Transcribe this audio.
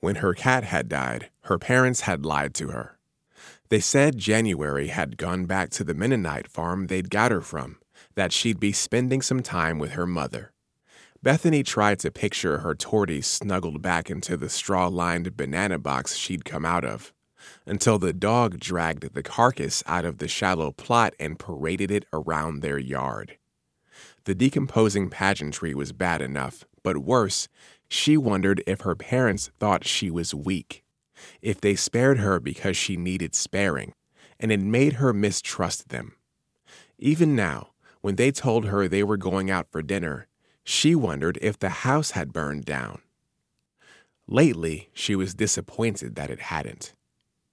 When her cat had died, her parents had lied to her. They said January had gone back to the Mennonite farm they'd got her from, that she'd be spending some time with her mother. Bethany tried to picture her tortie snuggled back into the straw lined banana box she'd come out of, until the dog dragged the carcass out of the shallow plot and paraded it around their yard. The decomposing pageantry was bad enough, but worse, she wondered if her parents thought she was weak, if they spared her because she needed sparing, and it made her mistrust them. Even now, when they told her they were going out for dinner, she wondered if the house had burned down. Lately, she was disappointed that it hadn't.